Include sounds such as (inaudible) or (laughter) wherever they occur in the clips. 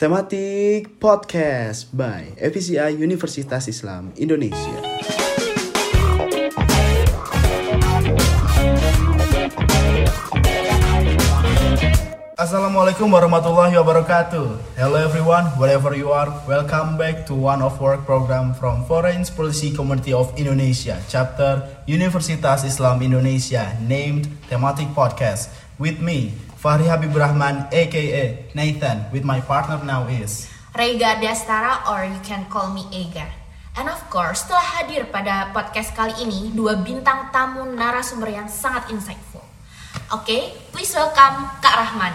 Tematik Podcast by FCI Universitas Islam Indonesia. Assalamualaikum warahmatullahi wabarakatuh. Hello everyone, wherever you are, welcome back to one of work program from Foreign Policy Community of Indonesia, chapter Universitas Islam Indonesia, named Thematic Podcast. With me, Fahri Habib Rahman, aka Nathan, with my partner now is Rega Dastara or you can call me Ega. And of course, telah hadir pada podcast kali ini dua bintang tamu narasumber yang sangat insightful. Oke, okay, please welcome Kak Rahman.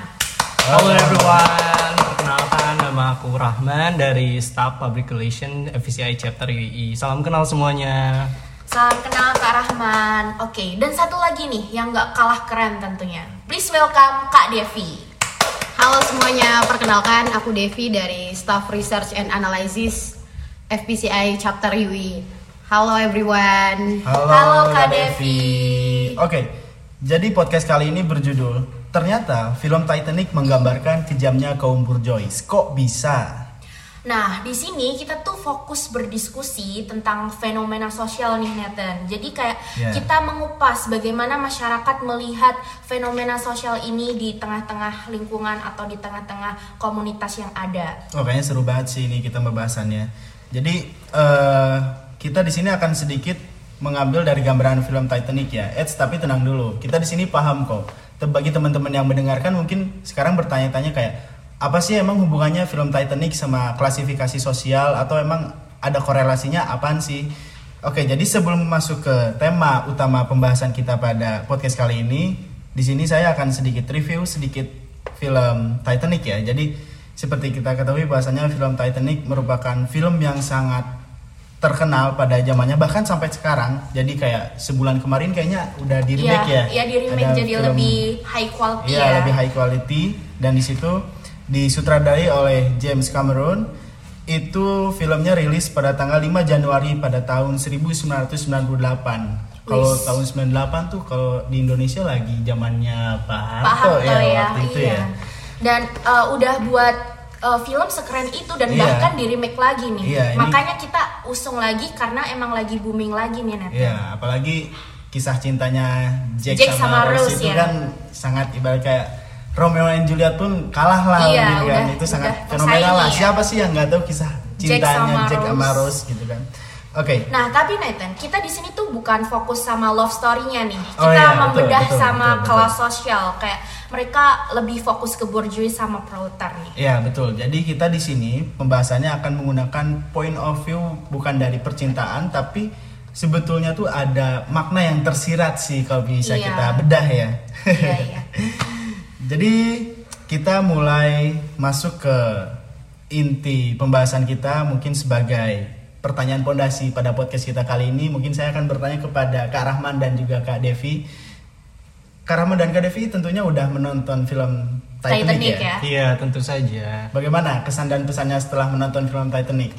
Halo everyone, perkenalkan nama aku Rahman dari Staff Public Relation FCI Chapter UI. Salam kenal semuanya. Salam kenal Kak Rahman. Oke, okay, dan satu lagi nih yang gak kalah keren tentunya. Please welcome Kak Devi. Halo semuanya, perkenalkan aku Devi dari Staff Research and Analysis FPCI Chapter UI. Halo everyone. Halo, Halo Kak Devi. Devi. Oke, okay, jadi podcast kali ini berjudul Ternyata film Titanic menggambarkan kejamnya kaum burjois. Kok bisa? Nah, di sini kita tuh fokus berdiskusi tentang fenomena sosial nih Nathan. Jadi kayak Yeah. kita mengupas bagaimana masyarakat melihat fenomena sosial ini di tengah-tengah lingkungan atau di tengah-tengah komunitas yang ada. Oh, kayaknya seru banget sih ini kita pembahasannya. Jadi eh kita di sini akan sedikit mengambil dari gambaran film Titanic ya. Eits, tapi tenang dulu. Kita di sini paham kok. Bagi teman-teman yang mendengarkan mungkin sekarang bertanya-tanya kayak apa sih emang hubungannya film Titanic sama klasifikasi sosial atau emang ada korelasinya apaan sih? Oke, jadi sebelum masuk ke tema utama pembahasan kita pada podcast kali ini, di sini saya akan sedikit review sedikit film Titanic ya. Jadi seperti kita ketahui bahasanya film Titanic merupakan film yang sangat terkenal pada zamannya bahkan sampai sekarang. Jadi kayak sebulan kemarin kayaknya udah di remake ya. Iya, di remake Ada jadi film- lebih high quality Iya, ya. lebih high quality dan di situ disutradarai oleh James Cameron. Itu filmnya rilis pada tanggal 5 Januari pada tahun 1998. Kalau tahun 98 tuh kalau di Indonesia lagi zamannya Pak Pak Harto, Harto ya, waktu itu iya. ya. Dan uh, udah buat uh, film sekeren itu dan Iya. bahkan di remake lagi nih. Iya, ini- Makanya kita usung lagi karena emang lagi booming lagi nih Nathan. Iya, apalagi kisah cintanya Jack, Jack sama, sama Rose, Rose, itu ya. kan sangat ibarat kayak Romeo and Juliet pun kalah lah Iya, gitu kan. udah- Itu sangat fenomenal lah. ya. Siapa sih yang nggak tahu kisah cintanya Jack sama Rose. Gitu kan. Oke. Nah, tapi Nathan, kita di sini tuh bukan fokus sama love story-nya nih. Oh Kita iya, betul, membedah betul, sama betul, betul. kelas sosial. Kayak mereka lebih fokus ke bourgeois sama proletar nih. Iya betul. Jadi kita di sini pembahasannya akan menggunakan point of view bukan dari percintaan tapi sebetulnya tuh ada makna yang tersirat sih kalau bisa Iya. kita bedah ya. Iya, iya. (laughs) Jadi kita mulai masuk ke inti pembahasan kita mungkin sebagai pertanyaan pondasi pada podcast kita kali ini mungkin saya akan bertanya kepada Kak Rahman dan juga Kak Devi. Kak Rahman dan Kak Devi tentunya udah menonton film Titanic, Titanic ya? ya. Iya, tentu saja. Bagaimana kesan dan pesannya setelah menonton film Titanic?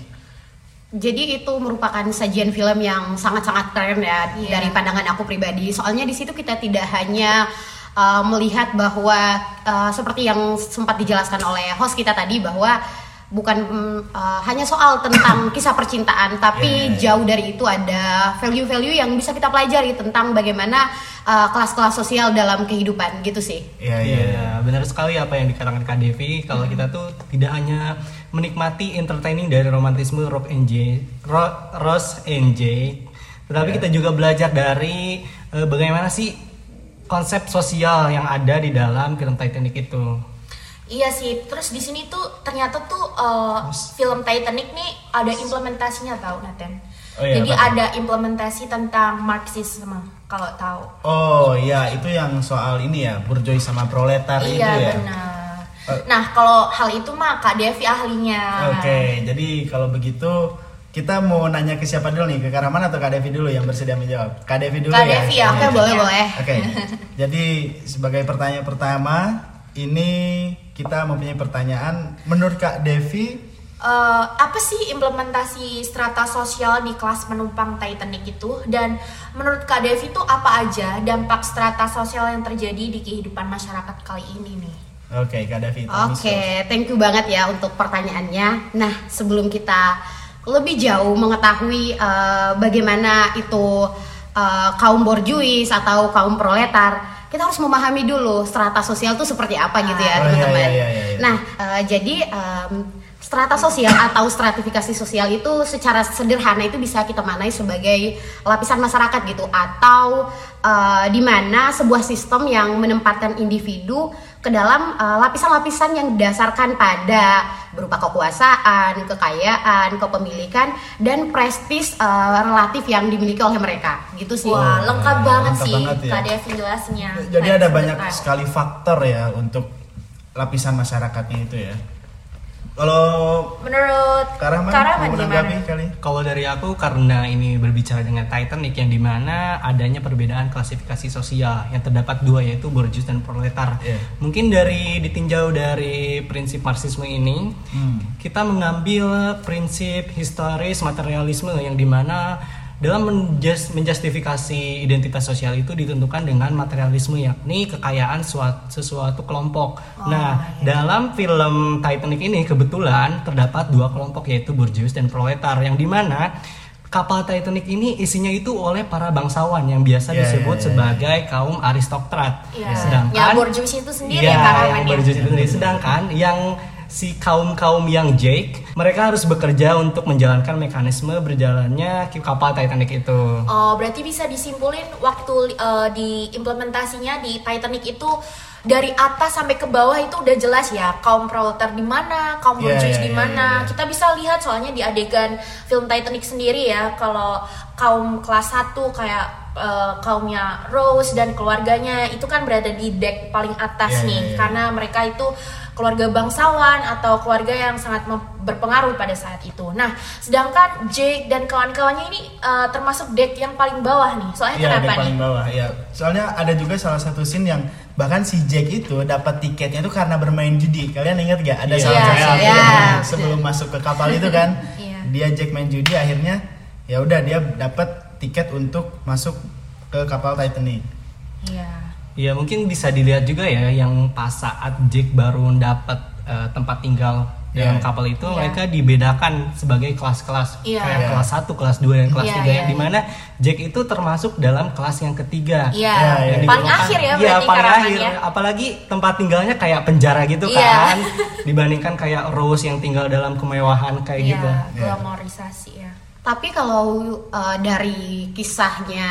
Jadi itu merupakan sajian film yang sangat-sangat keren ya Iya. dari pandangan aku pribadi. Soalnya di situ kita tidak hanya uh, melihat bahwa uh, seperti yang sempat dijelaskan oleh host kita tadi bahwa bukan mm, uh, hanya soal tentang (coughs) kisah percintaan, tapi iya. jauh dari itu ada value-value yang bisa kita pelajari tentang bagaimana uh, kelas-kelas sosial dalam kehidupan gitu sih. Iya Iya, benar sekali apa yang dikatakan Kak Devi. Kalau kita tuh tidak hanya menikmati entertaining dari romantisme Rock and J, Ro- Rose and J, tetapi Iya. kita juga belajar dari eh, bagaimana sih konsep sosial yang ada di dalam film Titanic itu. Iya sih, terus di sini tuh ternyata tuh uh, film Titanic nih ada implementasinya tau Nathan. Oh iya, Jadi apa tuh? ada implementasi tentang Marxisme kalau tahu. Oh iya itu yang soal ini ya burjois sama proletar itu iya ya. benar. Eh. Nah kalau hal itu mah Kak Devi ahlinya. Oke jadi kalau begitu kita mau nanya ke siapa dulu nih ke Kak Rahman atau Kak Devi dulu yang bersedia menjawab? Kak Devi dulu Kak ya. Devi ya, Oke, Iya. boleh boleh. Oke, jadi sebagai pertanyaan pertama, ini kita mempunyai pertanyaan. Menurut Kak Devi, Eh, apa sih implementasi strata sosial di kelas penumpang Titanic itu dan menurut Kak Devi tuh apa aja dampak strata sosial yang terjadi di kehidupan masyarakat kali ini nih? Oke, Kak Davi. Oke, thank you banget ya untuk pertanyaannya. Nah, sebelum kita lebih jauh mengetahui eh, bagaimana itu eh, kaum borjuis atau kaum proletar, kita harus memahami dulu strata sosial itu seperti apa gitu ya, Oh, iya, teman-teman. iya, iya, iya. Nah, eh, jadi em, strata sosial atau stratifikasi sosial itu secara sederhana itu bisa kita maknai sebagai lapisan masyarakat gitu atau eh, di mana sebuah sistem yang menempatkan individu ke dalam eh, lapisan-lapisan yang didasarkan pada berupa kekuasaan, kekayaan, kepemilikan dan prestis eh, relatif yang dimiliki oleh mereka gitu sih. Wah, lengkap banget lengkap sih banget ya. Devi jelasnya. Jadi ada banyak sekali faktor ya untuk lapisan masyarakatnya itu ya. Kalau Menurut gimana? menanggapi kali? Kalau dari aku karena ini berbicara dengan Titanic yang di mana adanya perbedaan klasifikasi sosial yang terdapat dua yaitu borjuis dan proletar. Iya. Mungkin dari ditinjau dari prinsip marxisme ini Hmm. kita mengambil prinsip historis materialisme yang di mana dalam menjus- menjustifikasi identitas sosial itu ditentukan dengan materialisme yakni kekayaan suat- sesuatu kelompok. nah, dalam film Titanic ini kebetulan terdapat dua kelompok yaitu borjuis dan proletar yang di mana kapal Titanic ini isinya itu oleh para bangsawan yang biasa Ya, disebut ya, ya. sebagai kaum aristokrat. Iya. Sedangkan Ya, borjuis itu sendiri Iya, ya, yang ya? borjuis itu sendiri. Sedangkan yang si kaum kaum yang Jake mereka harus bekerja untuk menjalankan mekanisme berjalannya kapal Titanic itu. Oh, berarti bisa disimpulin waktu eh, di implementasinya di Titanic itu dari atas sampai ke bawah itu udah jelas ya kaum proletar di mana, kaum borjuis iya, di iya, mana. iya. Kita bisa lihat soalnya di adegan film Titanic sendiri ya kalau kaum kelas 1 kayak eh, kaumnya Rose dan keluarganya itu kan berada di deck paling atas Iya, nih iya, iya. karena mereka itu keluarga bangsawan atau keluarga yang sangat berpengaruh pada saat itu. Nah, sedangkan Jake dan kawan-kawannya ini eh, termasuk deck yang paling bawah nih. Soalnya Iya, kenapa nih? paling bawah. Ya, soalnya ada juga salah satu scene yang bahkan si Jack itu dapat tiketnya itu karena bermain judi. Kalian ingat gak? Ada Iya. salah Iya, satu iya, scene iya. yang sebelum masuk ke kapal itu kan. (laughs) Iya. Dia Jack main judi akhirnya ya udah dia dapat tiket untuk masuk ke kapal Titanic. Iya. Ya mungkin bisa dilihat juga ya yang pas saat Jake baru dapat eh, tempat tinggal dalam Iya. kapal itu Iya. mereka dibedakan sebagai kelas-kelas Iya. kayak Iya. kelas 1, kelas 2 dan kelas Iya, 3 iya, yang di mana Jake itu termasuk dalam kelas yang ketiga. Iya, Iya, iya, Yang iya. paling akhir ya Iya, berarti paling Karaman akhir. ya. Apalagi tempat tinggalnya kayak penjara gitu Iya. kan. Dibandingkan kayak Rose yang tinggal dalam kemewahan kayak Iya, gitu. glamorisasi ya. Tapi kalau uh, dari kisahnya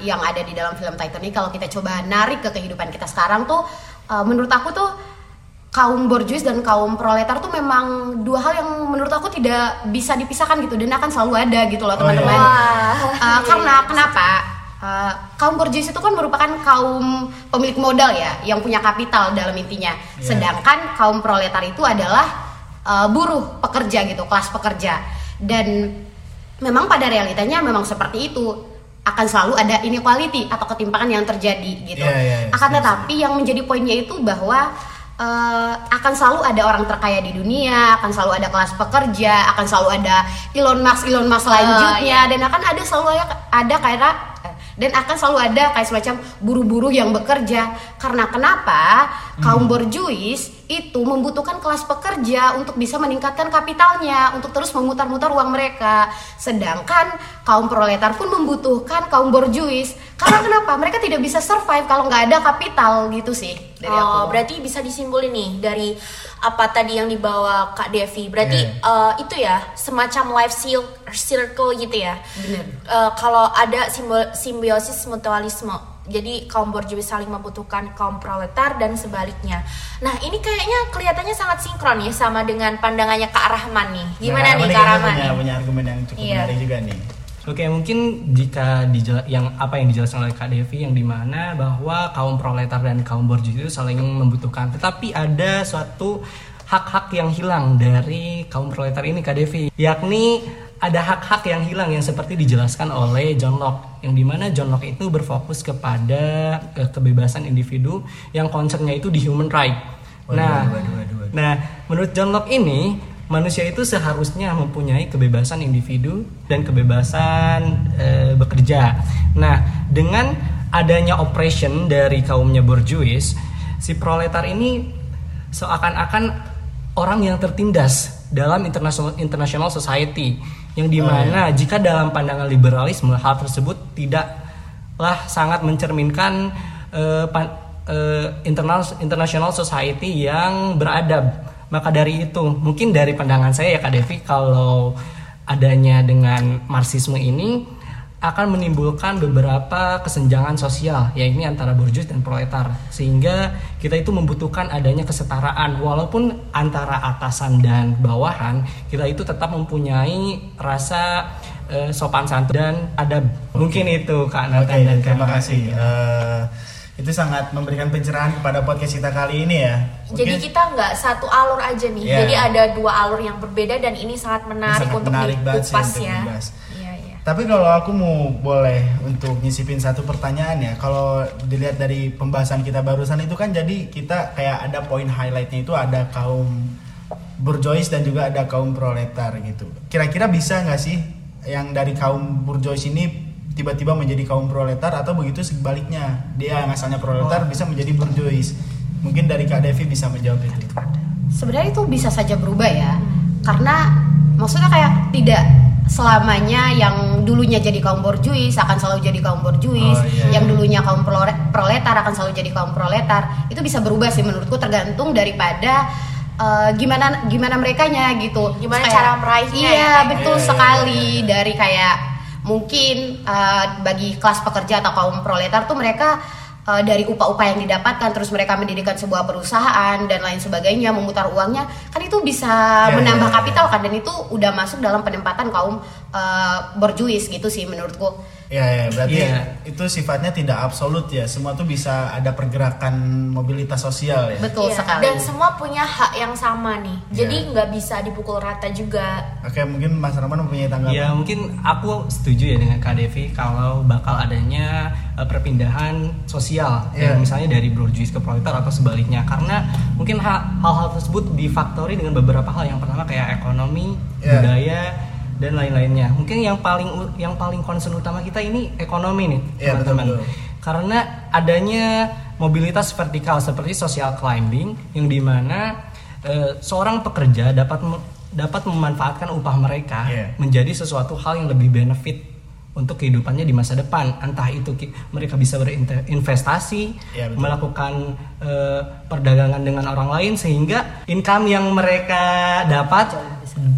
yang ada di dalam film Titanic, kalau kita coba narik ke kehidupan kita sekarang tuh, uh, menurut aku tuh kaum borjuis dan kaum proletar tuh memang dua hal yang menurut aku tidak bisa dipisahkan gitu dan akan selalu ada gitu loh Oh, teman-teman. iya. Wah. Uh, karena kenapa? Uh, kaum borjuis itu kan merupakan kaum pemilik modal ya, yang punya kapital dalam intinya. Iya. Sedangkan kaum proletar itu adalah uh, buruh, pekerja gitu, kelas pekerja. Dan memang pada realitanya memang seperti itu akan selalu ada inequality atau ketimpangan yang terjadi gitu. Iya, iya, iya, akan tetapi yang menjadi poinnya itu bahwa eh, akan selalu ada orang terkaya di dunia, akan selalu ada kelas pekerja, akan selalu ada Elon Musk Elon Musk selanjutnya iya. dan akan ada selalu ada, ada kayak dan akan selalu ada kayak semacam buruh-buruh yang bekerja. Karena kenapa? Kaum borjuis itu membutuhkan kelas pekerja untuk bisa meningkatkan kapitalnya untuk terus memutar-mutar uang mereka. Sedangkan kaum proletar pun membutuhkan kaum borjuis. Karena kenapa? Mereka tidak bisa survive kalau nggak ada kapital gitu sih dari oh, aku berarti bisa disimpulin nih dari apa tadi yang dibawa Kak Devi. Berarti Iya. eh, itu ya semacam life circle gitu ya. Bener. Eh, kalau ada simbol simbiosis mutualisme. Jadi kaum borjuis saling membutuhkan kaum proletar dan sebaliknya. Nah ini kayaknya kelihatannya sangat sinkron ya sama dengan pandangannya Kak Rahman nih. Gimana Nah, nih Kak Rahman? Punya, punya argumen yang cukup Iya. menarik juga nih. Oke, mungkin jika dijela- yang apa yang dijelaskan oleh Kak Devi yang di mana bahwa kaum proletar dan kaum borjuis itu saling membutuhkan, tetapi ada suatu hak-hak yang hilang dari kaum proletar ini Kak Devi, yakni ada hak-hak yang hilang yang seperti dijelaskan oleh John Locke, yang di mana John Locke itu berfokus kepada kebebasan individu yang concernnya itu di human right. Waduh, nah, waduh, waduh, waduh. Nah, menurut John Locke ini, manusia itu seharusnya mempunyai kebebasan individu dan kebebasan eh, bekerja. Nah, dengan adanya oppression dari kaumnya borjuis, si proletar ini seakan-akan orang yang tertindas dalam international international society yang di mana jika dalam pandangan liberalisme hal tersebut tidaklah sangat mencerminkan eh, pan- eh, internal international society yang beradab maka dari itu mungkin dari pandangan saya ya Kak Devi kalau adanya dengan marxisme ini akan menimbulkan beberapa kesenjangan sosial yaitu antara borjuis dan proletar. Sehingga kita itu membutuhkan adanya kesetaraan. Walaupun antara atasan dan bawahan kita itu tetap mempunyai rasa eh, sopan santun dan ada mungkin itu Kak Nathan dan Kak terima kasih. Eh, itu sangat memberikan pencerahan kepada podcast kita kali ini ya. Jadi Mungkin kita nggak satu alur aja nih. Iya. Jadi ada dua alur yang berbeda dan ini sangat menarik sangat untuk menarik banget sih dikupas untuk ya. dibahas. Iya iya. Tapi kalau aku mau boleh untuk nyisipin satu pertanyaan ya, kalau dilihat dari pembahasan kita barusan itu kan jadi kita kayak ada poin highlightnya itu ada kaum burjois dan juga ada kaum proletar gitu. Kira-kira bisa nggak sih yang dari kaum burjois ini tiba-tiba menjadi kaum proletar atau begitu sebaliknya. Dia yang asalnya proletar bisa menjadi burjois? Mungkin dari Kak Devi bisa menjawab itu. sebenarnya itu bisa saja berubah ya. Karena maksudnya kayak tidak selamanya yang dulunya jadi kaum borjuis akan selalu jadi kaum borjuis Oh, iya. yang dulunya kaum prole- proletar akan selalu jadi kaum proletar. Itu bisa berubah sih menurutku tergantung daripada eh, gimana gimana merekanya gitu. Gimana Kayak- cara meraihnya iya ya, betul Iya, iya, sekali. dari kayak mungkin eh, bagi kelas pekerja atau kaum proletar tuh mereka eh, dari upah-upah yang didapatkan terus mereka mendirikan sebuah perusahaan dan lain sebagainya memutar uangnya kan itu bisa Iya, menambah iya, iya. kapital kan dan itu udah masuk dalam penempatan kaum eh, berjuis gitu sih menurutku Ya, ya, berarti Iya. itu sifatnya tidak absolut ya. Semua tuh bisa ada pergerakan mobilitas sosial ya. betul Iya, sekali Dan semua punya hak yang sama nih. Jadi Iya. nggak bisa dipukul rata juga. Oke, mungkin Mas Rahman mempunyai tanggapan. Ya mungkin aku setuju ya dengan Kak Devi kalau bakal adanya eh, perpindahan sosial Iya. ya misalnya dari borjuis ke proletar atau sebaliknya karena mungkin ha- hal-hal tersebut difaktori dengan beberapa hal yang pertama kayak ekonomi, Iya. budaya dan lain-lainnya. Mungkin yang paling yang paling concern utama kita ini ekonomi nih Iya, teman-teman. betul-betul. Karena adanya mobilitas vertikal seperti social climbing yang di mana eh, seorang pekerja dapat dapat memanfaatkan upah mereka Iya. menjadi sesuatu hal yang lebih benefit untuk kehidupannya di masa depan entah itu mereka bisa berinvestasi betul. melakukan eh, perdagangan dengan orang lain sehingga income yang mereka dapat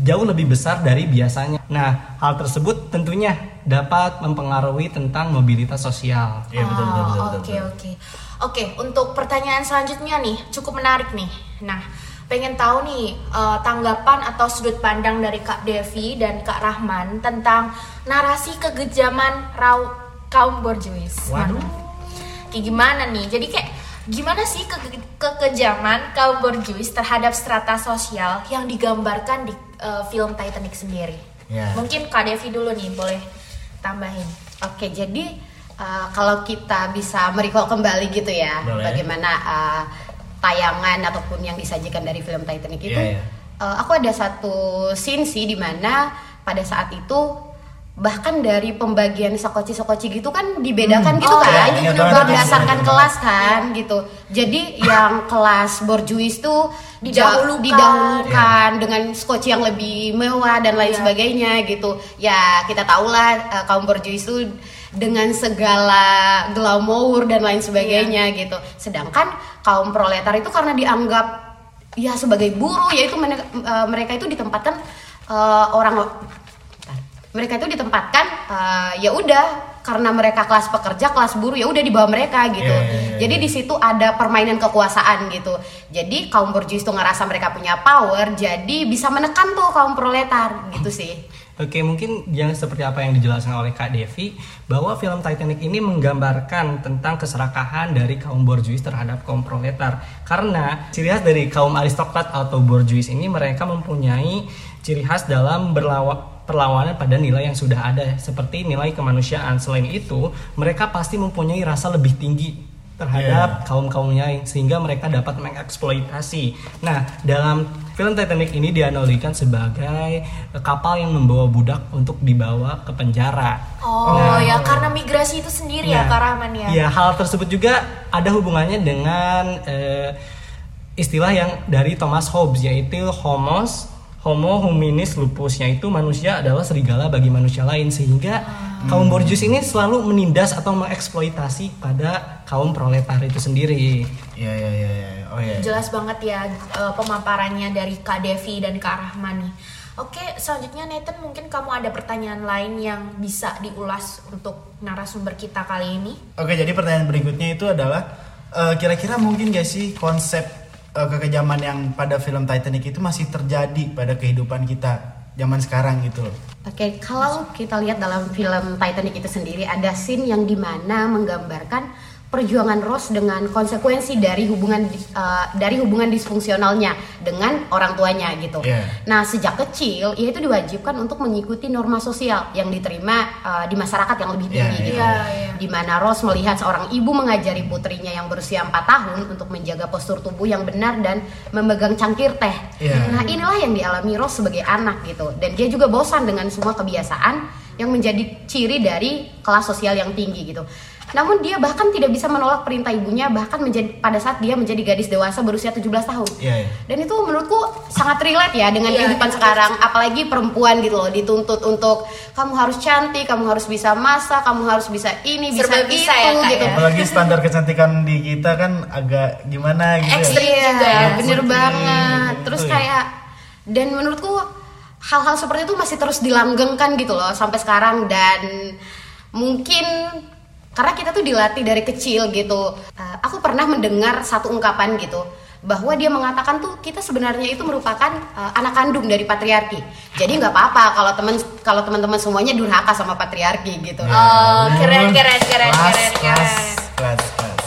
jauh lebih besar dari biasanya nah hal tersebut tentunya dapat mempengaruhi tentang mobilitas sosial Iya, betul, betul, betul, betul, Oke betul. oke oke. Untuk pertanyaan selanjutnya nih cukup menarik nih. Nah pengen tahu nih eh, tanggapan atau sudut pandang dari Kak Devi dan Kak Rahman tentang narasi kegejaman rau kaum borjuis. Waduh. Kayak gimana nih? Jadi kayak gimana sih ke- kekejaman kaum borjuis terhadap strata sosial yang digambarkan di eh, film Titanic sendiri? Ya. Mungkin Kak Devi dulu nih boleh tambahin. Oke, jadi uh, kalau kita bisa merecall kembali gitu ya, Boleh. bagaimana uh, tayangan ataupun yang disajikan dari film Titanic itu, Iya, iya. uh, aku ada satu scene sih di mana pada saat itu bahkan dari pembagian sekoci-sekoci gitu kan dibedakan gitu Oh, kan, iya, banget, berdasarkan ingat kelas kan gitu. Jadi yang kelas borjuis tuh Didahulukan. didahulukan dengan skoci yang lebih mewah dan lain Iya. sebagainya gitu. Ya kita tahulah uh, kaum borjuis itu dengan segala glamour dan lain sebagainya gitu. Sedangkan kaum proletar itu karena dianggap ya sebagai buruh yaitu men- uh, mereka itu ditempatkan uh, orang mereka itu ditempatkan uh, ya udah karena mereka kelas pekerja kelas buruh ya udah di bawah mereka gitu. Iya, iya, iya, jadi di situ ada permainan kekuasaan gitu. Jadi kaum borjuis tuh ngerasa mereka punya power jadi bisa menekan tuh kaum proletar gitu sih. Oke, mungkin yang seperti apa yang dijelaskan oleh Kak Devi, bahwa film Titanic ini menggambarkan tentang keserakahan dari kaum borjuis terhadap kaum proletar. Karena ciri khas dari kaum aristokrat atau borjuis ini mereka mempunyai ciri khas dalam berlawa perlawanan pada nilai yang sudah ada seperti nilai kemanusiaan. Selain itu, mereka pasti mempunyai rasa lebih tinggi terhadap kaum kaumnya sehingga mereka dapat mengeksploitasi. Nah, dalam film Titanic ini dianalogikan sebagai eh, kapal yang membawa budak untuk dibawa ke penjara. Oh Nah, ya karena migrasi itu sendiri ya Nah, Kak Rahman ya. Ya, hal tersebut juga ada hubungannya dengan eh, istilah yang dari Thomas Hobbes yaitu homos homo hominis lupus yaitu manusia adalah serigala bagi manusia lain sehingga kaum borjuis ini selalu menindas atau mengeksploitasi pada kaum proletar itu sendiri. Iya iya iya. iya. Oh iya. Jelas banget ya eh, pemaparannya dari Kak Devi dan Kak Rahmani. Oke, selanjutnya Nathan mungkin kamu ada pertanyaan lain yang bisa diulas untuk narasumber kita kali ini? Oke, jadi pertanyaan berikutnya itu adalah eh, kira-kira mungkin gak sih konsep kekejaman yang pada film Titanic itu masih terjadi pada kehidupan kita zaman sekarang gitu loh. Oke, kalau kita lihat dalam film Titanic itu sendiri ada scene yang di mana menggambarkan perjuangan Rose dengan konsekuensi dari hubungan uh, dari hubungan disfungsionalnya dengan orang tuanya gitu. Iya. Nah sejak kecil ia itu diwajibkan untuk mengikuti norma sosial yang diterima uh, di masyarakat yang lebih Iya, tinggi iya. gitu. Iya, iya. Di mana Rose melihat seorang ibu mengajari putrinya yang berusia 4 tahun untuk menjaga postur tubuh yang benar dan memegang cangkir teh. Iya. Nah inilah yang dialami Rose sebagai anak gitu. Dan dia juga bosan dengan semua kebiasaan yang menjadi ciri dari kelas sosial yang tinggi gitu. Namun dia bahkan tidak bisa menolak perintah ibunya bahkan menjadi pada saat dia menjadi gadis dewasa berusia 17 tahun. Iya, iya. Dan itu menurutku sangat relate ya dengan Iya, kehidupan iya. sekarang, apalagi perempuan gitu loh dituntut untuk kamu harus cantik, kamu harus bisa masak, kamu harus bisa ini, bisa Serba itu bisa ya, Kak, gitu. ya? Apalagi standar kecantikan di kita kan agak gimana gitu. ya. Ekstrim. Iya, juga ya. bener Ekstrim, banget. gitu Terus ya. kayak dan menurutku hal-hal seperti itu masih terus dilanggengkan gitu loh sampai sekarang dan mungkin karena kita tuh dilatih dari kecil gitu. Uh, aku pernah mendengar satu ungkapan gitu bahwa dia mengatakan tuh kita sebenarnya itu merupakan uh, anak kandung dari patriarki. Jadi nggak apa-apa kalau teman kalau teman-teman semuanya durhaka sama patriarki gitu. Oh, keren, keren, keren, keren, kelas, keren. kelas, kelas.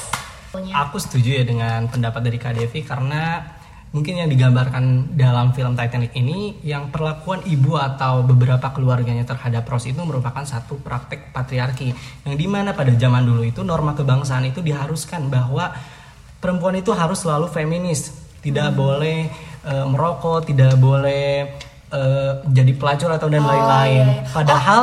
Aku setuju ya dengan pendapat dari Kak Devi karena mungkin yang digambarkan dalam film Titanic ini yang perlakuan ibu atau beberapa keluarganya terhadap Rose itu merupakan satu praktek patriarki. Yang di mana pada zaman dulu itu norma kebangsaan itu diharuskan bahwa perempuan itu harus selalu feminis. Tidak boleh eh, merokok tidak boleh eh, jadi pelacur atau dan lain-lain. padahal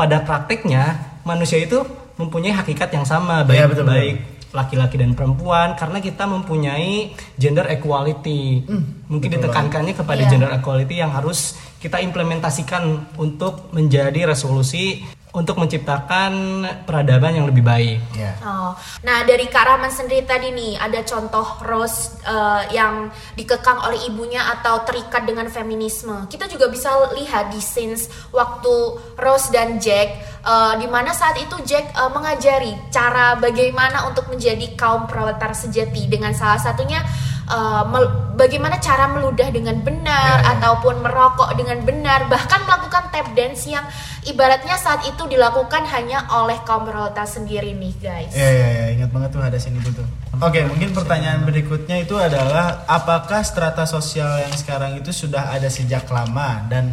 pada prakteknya manusia itu mempunyai hakikat yang sama Iya, baik betul, betul. baik laki-laki dan perempuan karena kita mempunyai gender equality. Mungkin betul ditekankannya kepada Iya. gender equality yang harus kita implementasikan untuk menjadi resolusi untuk menciptakan peradaban yang lebih baik. Iya. Oh, nah dari Kak Rahman sendiri tadi nih ada contoh Rose eh, yang dikekang oleh ibunya atau terikat dengan feminisme. Kita juga bisa lihat di scenes waktu Rose dan Jack, eh, di mana saat itu Jack eh, mengajari cara bagaimana untuk menjadi kaum proletar sejati dengan salah satunya eh, mel- bagaimana cara meludah dengan benar Ya, ya. ataupun merokok dengan benar, bahkan melakukan tap dance yang ibaratnya saat itu dilakukan hanya oleh kaum proletar sendiri nih guys. Iya iya iya ingat banget tuh ada sini itu tuh. Oke mungkin pertanyaan berikutnya itu adalah apakah strata sosial yang sekarang itu sudah ada sejak lama dan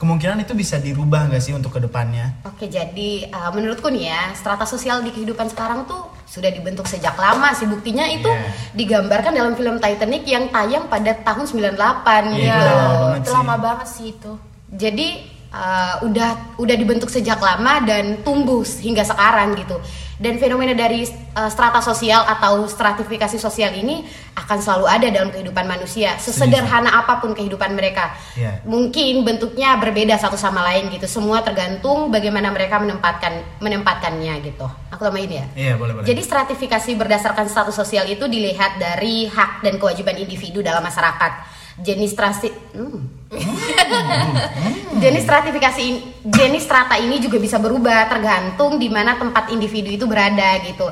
kemungkinan itu bisa dirubah nggak sih untuk ke depannya? Oke, jadi uh, menurutku nih ya, strata sosial di kehidupan sekarang tuh sudah dibentuk sejak lama sih. Buktinya itu Iya. digambarkan dalam film Titanic yang tayang pada tahun 98 Iya, gitu. sih. lama banget sih itu. Jadi uh, udah udah dibentuk sejak lama dan tumbuh hingga sekarang gitu. Dan fenomena dari uh, strata sosial atau stratifikasi sosial ini akan selalu ada dalam kehidupan manusia, sesederhana apa pun kehidupan mereka. Iya. Mungkin bentuknya berbeda satu sama lain gitu. Semua tergantung bagaimana mereka menempatkan menempatkannya gitu. Aku tambahin ya. Iya boleh boleh. Jadi stratifikasi berdasarkan status sosial itu dilihat dari hak dan kewajiban individu dalam masyarakat. Jenis strasi, hmm. (laughs) jenis stratifikasi ini, jenis strata ini juga bisa berubah tergantung di mana tempat individu itu berada gitu.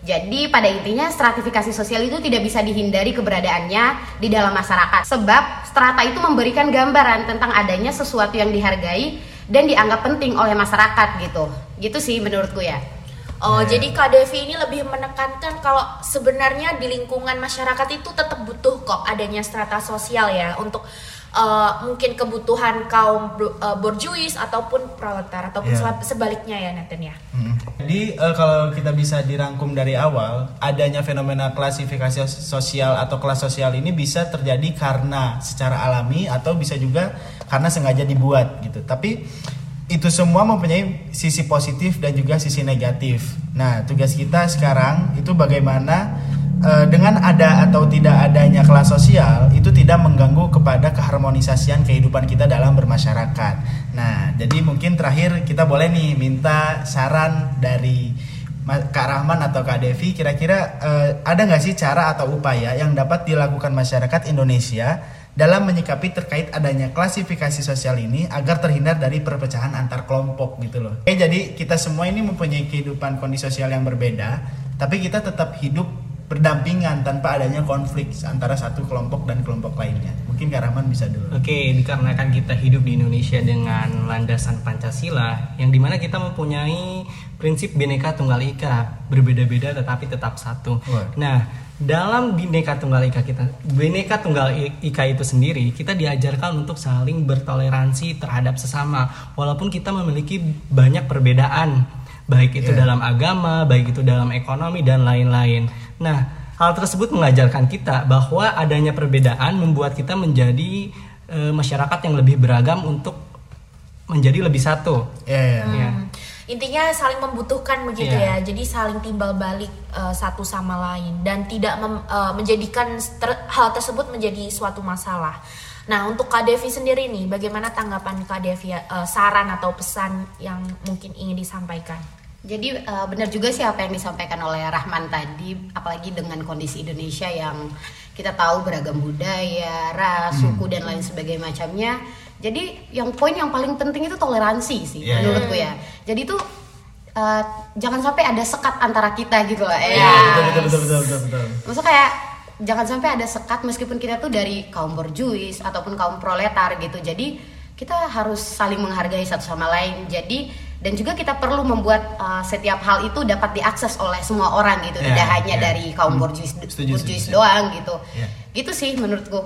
Jadi pada intinya stratifikasi sosial itu tidak bisa dihindari keberadaannya di dalam masyarakat. Sebab strata itu memberikan gambaran tentang adanya sesuatu yang dihargai dan dianggap penting oleh masyarakat gitu. Gitu sih menurutku ya. Oh, Iya. jadi Kak Devi ini lebih menekankan kalau sebenarnya di lingkungan masyarakat itu tetap butuh kok adanya strata sosial ya untuk eh, mungkin kebutuhan kaum eh, borjuis ataupun proletar ataupun Iya. sel- sebaliknya ya Nathan ya. Mm. Jadi eh, kalau kita bisa dirangkum dari awal, adanya fenomena klasifikasi sosial atau kelas sosial ini bisa terjadi karena secara alami atau bisa juga karena sengaja dibuat gitu. Tapi itu semua mempunyai sisi positif dan juga sisi negatif. Nah, tugas kita sekarang itu bagaimana eh, dengan ada atau tidak adanya kelas sosial itu tidak mengganggu kepada keharmonisasian kehidupan kita dalam bermasyarakat. Nah, jadi mungkin terakhir kita boleh nih minta saran dari Kak Rahman atau Kak Devi kira-kira eh, ada nggak sih cara atau upaya yang dapat dilakukan masyarakat Indonesia dalam menyikapi terkait adanya klasifikasi sosial ini agar terhindar dari perpecahan antar kelompok gitu loh. Oke, jadi kita semua ini mempunyai kehidupan kondisi sosial yang berbeda, tapi kita tetap hidup berdampingan tanpa adanya konflik antara satu kelompok dan kelompok lainnya. Mungkin Kak Rahman bisa dulu. Oke, dikarenakan kita hidup di Indonesia dengan landasan Pancasila, yang di mana kita mempunyai prinsip Bhinneka Tunggal Ika, berbeda-beda tetapi tetap satu. Wah. Nah, dalam Bhinneka Tunggal Ika kita, Bhinneka Tunggal Ika itu sendiri, kita diajarkan untuk saling bertoleransi terhadap sesama, walaupun kita memiliki banyak perbedaan, baik itu Iya. dalam agama, baik itu dalam ekonomi dan lain-lain. Nah, hal tersebut mengajarkan kita bahwa adanya perbedaan membuat kita menjadi eh, masyarakat yang lebih beragam untuk menjadi lebih satu. Ya, ya. Ya. Hmm. Intinya saling membutuhkan begitu Iya. ya. Jadi saling timbal balik eh, satu sama lain dan tidak mem- eh, menjadikan ter- hal tersebut menjadi suatu masalah. Nah, untuk Kak Devi sendiri nih, bagaimana tanggapan Kak Devi eh, saran atau pesan yang mungkin ingin disampaikan? Jadi eh, benar juga sih apa yang disampaikan oleh Rahman tadi, apalagi dengan kondisi Indonesia yang kita tahu beragam budaya, ras, suku dan lain sebagainya macamnya. Jadi yang poin yang paling penting itu toleransi sih Iya, menurutku ya. Jadi tuh eh, jangan sampai ada sekat antara kita gitu loh. Ya, Ya. betul, betul, betul, betul, betul, betul. Maksudnya kayak jangan sampai ada sekat meskipun kita tuh dari kaum borjuis ataupun kaum proletar gitu. Jadi kita harus saling menghargai satu sama lain. Jadi dan juga kita perlu membuat uh, setiap hal itu dapat diakses oleh semua orang gitu, Ya, tidak hanya ya. dari kaum Hmm. borjuis Setuju, borjuis setuju. doang gitu. Ya. Gitu sih menurutku.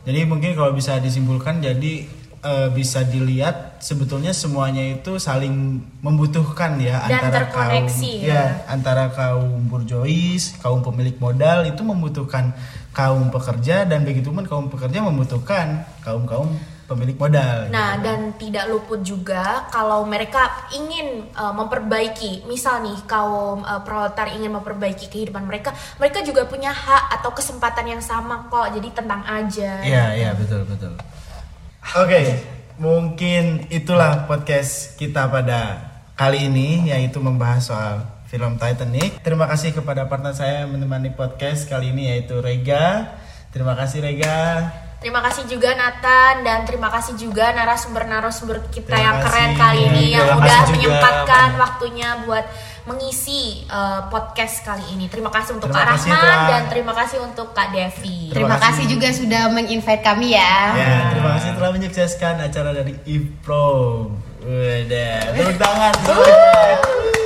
Jadi mungkin kalau bisa disimpulkan jadi eh, bisa dilihat sebetulnya semuanya itu saling membutuhkan ya Dan antara terkoneksi kaum ya. antara kaum burjois, kaum pemilik modal itu membutuhkan kaum pekerja dan begitu pun kaum pekerja membutuhkan kaum-kaum pemilik modal. Nah, gitu. dan tidak luput juga kalau mereka ingin uh, memperbaiki, misal nih kaum uh, proletar ingin memperbaiki kehidupan mereka, mereka juga punya hak atau kesempatan yang sama kok. Jadi tenang aja. Iya, iya betul betul. Oke, mungkin itulah podcast kita pada kali ini yaitu membahas soal film Titanic. Terima kasih kepada partner saya yang menemani podcast kali ini yaitu Rega. Terima kasih Rega. Terima kasih juga Nathan dan terima kasih juga narasumber-narasumber kita Terima yang keren kasih. kali ini yang Terima udah kasih juga. menyempatkan waktunya buat mengisi uh, podcast kali ini. Terima kasih untuk Terima Kak kasih, Rahman Tra. dan terima kasih untuk Kak Devi. Terima Terima, kasih. kasih juga sudah menginvite kami ya. Ya, terima kasih telah menyukseskan acara dari Ipro. Udah, tepuk tangan.